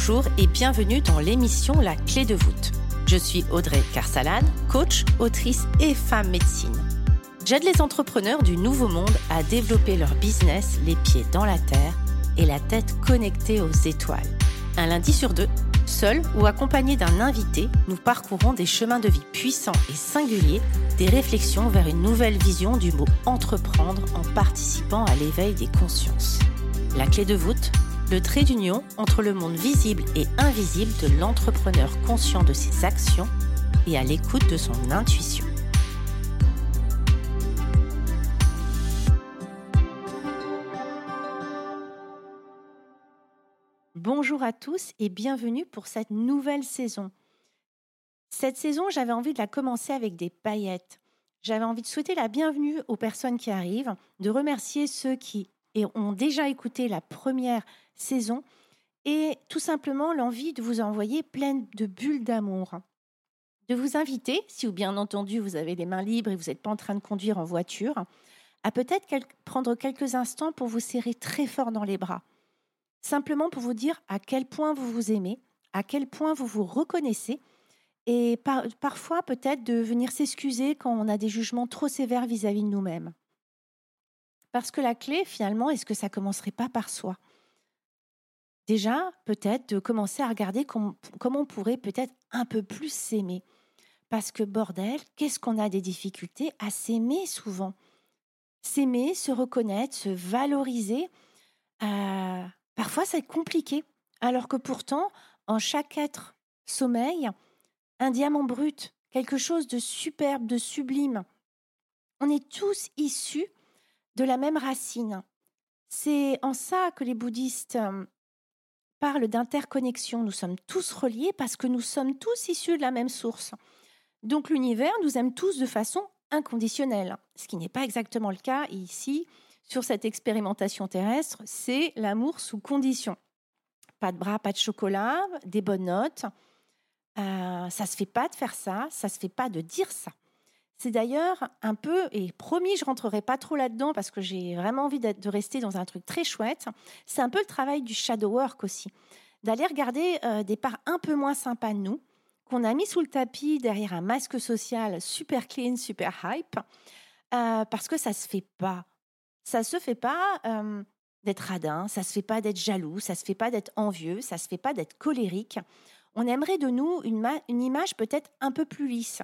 Bonjour et bienvenue dans l'émission La clé de voûte. Je suis Audrey Carsalade, coach, autrice et femme médecine. J'aide les entrepreneurs du nouveau monde à développer leur business les pieds dans la terre et la tête connectée aux étoiles. Un lundi sur deux, seul ou accompagné d'un invité, nous parcourons des chemins de vie puissants et singuliers, des réflexions vers une nouvelle vision du mot entreprendre en participant à l'éveil des consciences. La clé de voûte, le trait d'union entre le monde visible et invisible de l'entrepreneur conscient de ses actions et à l'écoute de son intuition. Bonjour à tous et bienvenue pour cette nouvelle saison. Cette saison, j'avais envie de la commencer avec des paillettes. J'avais envie de souhaiter la bienvenue aux personnes qui arrivent, de remercier ceux qui ont déjà écouté la première saison et tout simplement l'envie de vous envoyer pleine de bulles d'amour. De vous inviter, si ou bien entendu vous avez les mains libres et vous n'êtes pas en train de conduire en voiture, à peut-être prendre quelques instants pour vous serrer très fort dans les bras. Simplement pour vous dire à quel point vous vous aimez, à quel point vous vous reconnaissez et parfois peut-être de venir s'excuser quand on a des jugements trop sévères vis-à-vis de nous-mêmes. Parce que la clé, finalement, est-ce que ça commencerait pas par soi? Déjà, peut-être de commencer à regarder comment on pourrait peut-être un peu plus s'aimer. Parce que bordel, qu'est-ce qu'on a des difficultés à s'aimer souvent? S'aimer, se reconnaître, se valoriser, euh, parfois c'est compliqué. Alors que pourtant, en chaque être sommeil, un diamant brut, quelque chose de superbe, de sublime. On est tous issus de la même racine. C'est en ça que les bouddhistes parlent d'interconnexion. Nous sommes tous reliés parce que nous sommes tous issus de la même source. Donc l'univers nous aime tous de façon inconditionnelle, ce qui n'est pas exactement le cas ici sur cette expérimentation terrestre, c'est l'amour sous condition. Pas de bras, pas de chocolat, des bonnes notes, euh, ça se fait pas de faire ça, ça se fait pas de dire ça. C'est d'ailleurs un peu, et promis, je rentrerai pas trop là-dedans parce que j'ai vraiment envie de rester dans un truc très chouette. C'est un peu le travail du shadow work aussi, d'aller regarder euh, des parts un peu moins sympas de nous, qu'on a mis sous le tapis derrière un masque social super clean, super hype, euh, parce que ça se fait pas. Ça se fait pas d'être radin, ça se fait pas d'être jaloux, ça se fait pas d'être envieux, ça se fait pas d'être colérique on aimerait de nous une, image peut-être un peu plus lisse.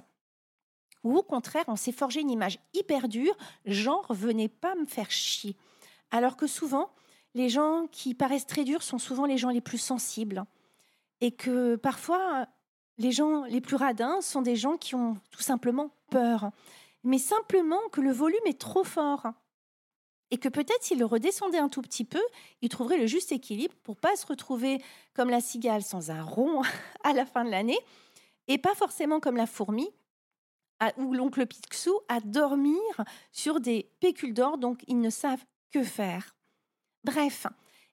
Ou au contraire, on s'est forgé une image hyper dure, genre venez pas me faire chier. Alors que souvent, les gens qui paraissent très durs sont souvent les gens les plus sensibles. Et que parfois, les gens les plus radins sont des gens qui ont tout simplement peur. Mais simplement que le volume est trop fort et que peut-être s'il le redescendait un tout petit peu, il trouverait le juste équilibre pour pas se retrouver comme la cigale sans un rond à la fin de l'année, et pas forcément comme la fourmi ou l'oncle Picsou à dormir sur des pécules d'or, donc ils ne savent que faire. Bref,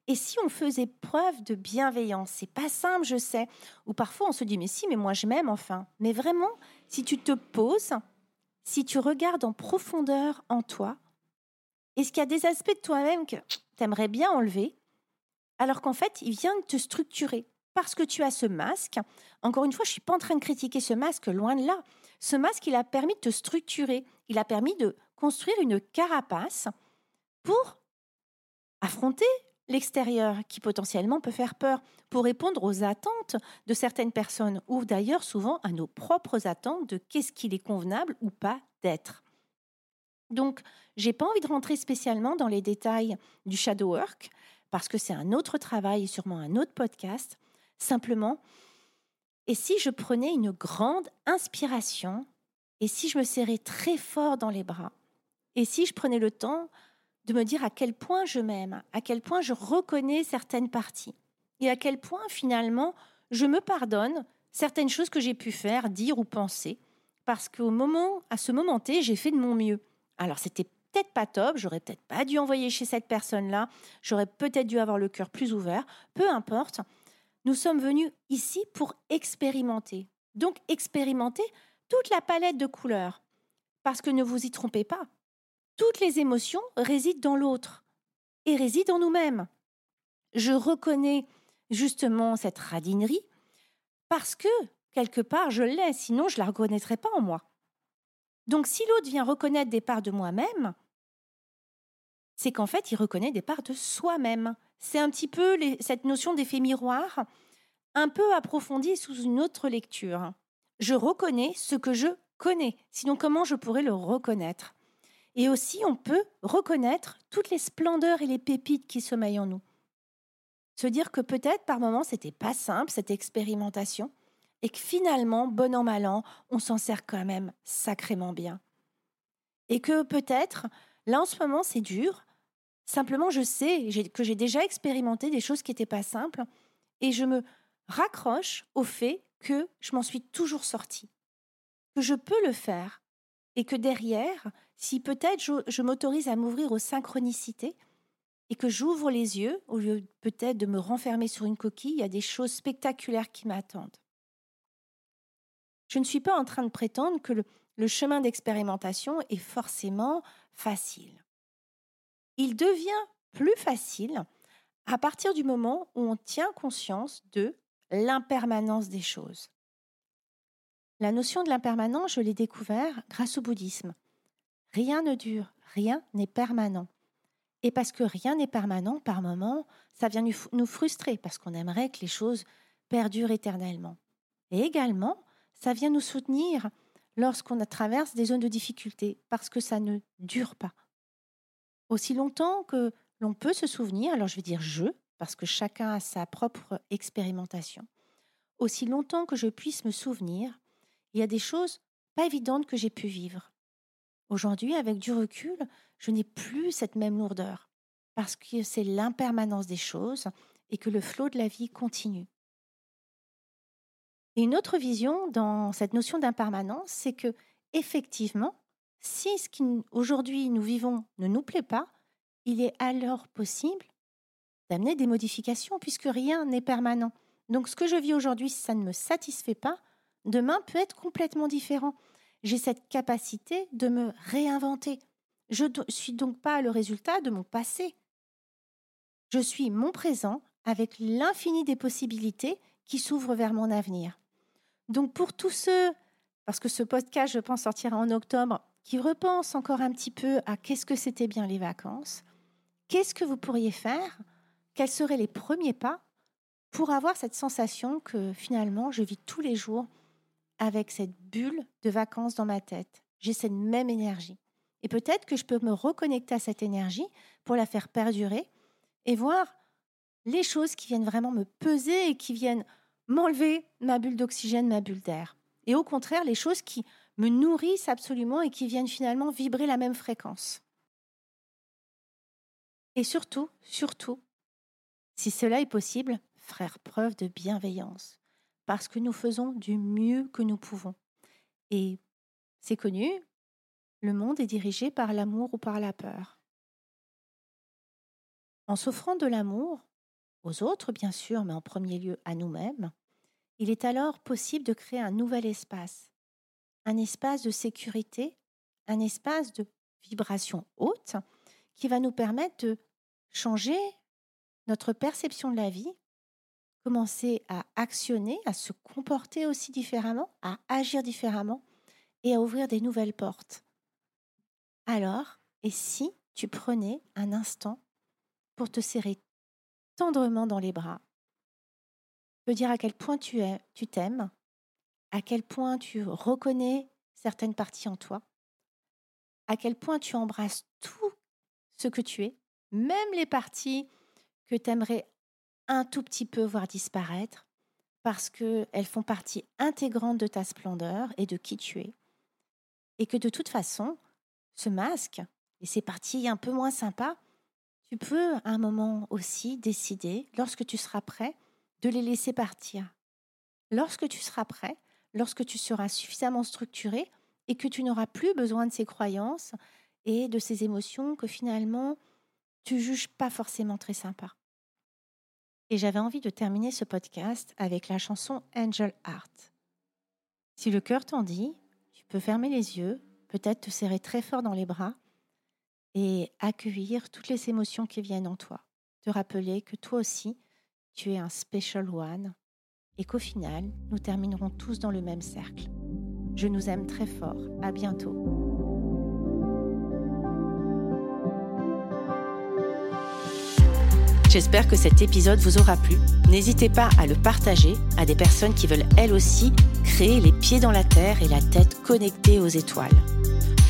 et si on faisait preuve de bienveillance? C'est pas simple, je sais. Ou parfois on se dit mais si, mais moi je m'aime enfin. Mais vraiment, si tu te poses, si tu regardes en profondeur en toi, est-ce qu'il y a des aspects de toi-même que tu aimerais bien enlever? Alors qu'en fait, il vient de te structurer parce que tu as ce masque. Encore une fois, je suis pas en train de critiquer ce masque, loin de là. Ce masque, il a permis de te structurer, il a permis de construire une carapace pour affronter l'extérieur qui potentiellement peut faire peur, pour répondre aux attentes de certaines personnes, ou d'ailleurs souvent à nos propres attentes de qu'est-ce qu'il est convenable ou pas d'être. Donc, j'ai pas envie de rentrer spécialement dans les détails du shadow work parce que c'est un autre travail et sûrement un autre podcast. Simplement, et si je prenais une grande inspiration et si je me serrais très fort dans les bras et si je prenais le temps de me dire à quel point je m'aime, à quel point je reconnais certaines parties et à quel point finalement je me pardonne certaines choses que j'ai pu faire, dire ou penser parce qu'au moment, à ce moment T, j'ai fait de mon mieux. Alors, c'était peut-être pas top, j'aurais peut-être pas dû envoyer chez cette personne-là, j'aurais peut-être dû avoir le cœur plus ouvert, peu importe. Nous sommes venus ici pour expérimenter. Donc, expérimenter toute la palette de couleurs. Parce que ne vous y trompez pas, toutes les émotions résident dans l'autre et résident en nous-mêmes. Je reconnais justement cette radinerie parce que, quelque part, je l'ai, sinon je ne la reconnaîtrais pas en moi. Donc si l'autre vient reconnaître des parts de moi-même, c'est qu'en fait, il reconnaît des parts de soi-même. C'est un petit peu cette notion d'effet miroir, un peu approfondie sous une autre lecture. Je reconnais ce que je connais, sinon comment je pourrais le reconnaître? Et aussi, on peut reconnaître toutes les splendeurs et les pépites qui sommeillent en nous. Se dire que peut-être par moments c'était pas simple cette expérimentation et que finalement, bon an mal an, on s'en sert quand même sacrément bien. Et que peut-être, là en ce moment c'est dur, simplement je sais que j'ai déjà expérimenté des choses qui n'étaient pas simples et je me raccroche au fait que je m'en suis toujours sortie, que je peux le faire et que derrière, si peut-être je, m'autorise à m'ouvrir aux synchronicités, et que j'ouvre les yeux, au lieu peut-être de me renfermer sur une coquille, il y a des choses spectaculaires qui m'attendent. Je ne suis pas en train de prétendre que le, chemin d'expérimentation est forcément facile. Il devient plus facile à partir du moment où on tient conscience de l'impermanence des choses. La notion de l'impermanence, je l'ai découvert grâce au bouddhisme. Rien ne dure, rien n'est permanent. Et parce que rien n'est permanent, par moment, ça vient nous frustrer, parce qu'on aimerait que les choses perdurent éternellement. Et également, ça vient nous soutenir lorsqu'on traverse des zones de difficulté, parce que ça ne dure pas. Aussi longtemps que l'on peut se souvenir, alors je vais dire je, parce que chacun a sa propre expérimentation, aussi longtemps que je puisse me souvenir, il y a des choses pas évidentes que j'ai pu vivre. Aujourd'hui, avec du recul, je n'ai plus cette même lourdeur, parce que c'est l'impermanence des choses et que le flot de la vie continue. Et une autre vision dans cette notion d'impermanence, c'est que effectivement, si ce qu'aujourd'hui nous vivons ne nous plaît pas, il est alors possible d'amener des modifications puisque rien n'est permanent. Donc ce que je vis aujourd'hui, si ça ne me satisfait pas, demain peut être complètement différent. J'ai cette capacité de me réinventer, je ne suis donc pas le résultat de mon passé. Je suis mon présent avec l'infini des possibilités qui s'ouvrent vers mon avenir. Donc pour tous ceux, parce que ce podcast, je pense, sortira en octobre, qui repensent encore un petit peu à qu'est-ce que c'était bien les vacances, qu'est-ce que vous pourriez faire, quels seraient les premiers pas pour avoir cette sensation que finalement je vis tous les jours avec cette bulle de vacances dans ma tête? J'ai cette même énergie. Et peut-être que je peux me reconnecter à cette énergie pour la faire perdurer et voir les choses qui viennent vraiment me peser et qui viennent m'enlever ma bulle d'oxygène, ma bulle d'air. Et au contraire, les choses qui me nourrissent absolument et qui viennent finalement vibrer la même fréquence. Et surtout, surtout, si cela est possible, faire preuve de bienveillance, parce que nous faisons du mieux que nous pouvons. Et c'est connu, le monde est dirigé par l'amour ou par la peur. En s'offrant de l'amour, aux autres bien sûr, mais en premier lieu à nous-mêmes, il est alors possible de créer un nouvel espace, un espace de sécurité, un espace de vibration haute qui va nous permettre de changer notre perception de la vie, commencer à actionner, à se comporter aussi différemment, à agir différemment et à ouvrir des nouvelles portes. Alors, et si tu prenais un instant pour te serrer tendrement dans les bras, te dire à quel point tu es, tu t'aimes, à quel point tu reconnais certaines parties en toi, à quel point tu embrasses tout ce que tu es, même les parties que tu aimerais un tout petit peu voir disparaître, parce qu'elles font partie intégrante de ta splendeur et de qui tu es, et que de toute façon, ce masque et ces parties un peu moins sympas, tu peux à un moment aussi décider, lorsque tu seras prêt, de les laisser partir. Lorsque tu seras prêt, lorsque tu seras suffisamment structuré et que tu n'auras plus besoin de ces croyances et de ces émotions que finalement tu juges pas forcément très sympas. Et j'avais envie de terminer ce podcast avec la chanson Angel Heart. Si le cœur t'en dit, tu peux fermer les yeux peut-être te serrer très fort dans les bras et accueillir toutes les émotions qui viennent en toi. Te rappeler que toi aussi, tu es un special one et qu'au final, nous terminerons tous dans le même cercle. Je nous aime très fort. À bientôt. J'espère que cet épisode vous aura plu. N'hésitez pas à le partager à des personnes qui veulent elles aussi créer les pieds dans la terre et la tête connectée aux étoiles.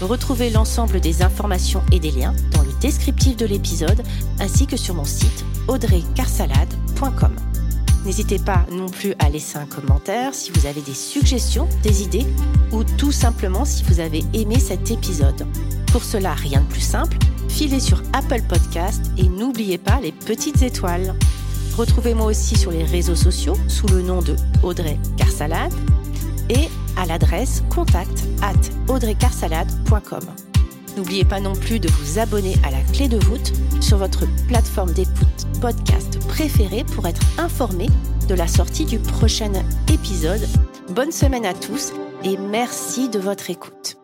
Retrouvez l'ensemble des informations et des liens dans le descriptif de l'épisode ainsi que sur mon site audreycarsalade.com. N'hésitez pas non plus à laisser un commentaire si vous avez des suggestions, des idées ou tout simplement si vous avez aimé cet épisode. Pour cela, rien de plus simple, filez sur Apple Podcast et n'oubliez pas les petites étoiles. Retrouvez-moi aussi sur les réseaux sociaux sous le nom de Audrey Carsalade et à l'adresse contact at audreycarsalade.com. N'oubliez pas non plus de vous abonner à la clé de voûte sur votre plateforme d'écoute podcast préférée pour être informé de la sortie du prochain épisode. Bonne semaine à tous et merci de votre écoute.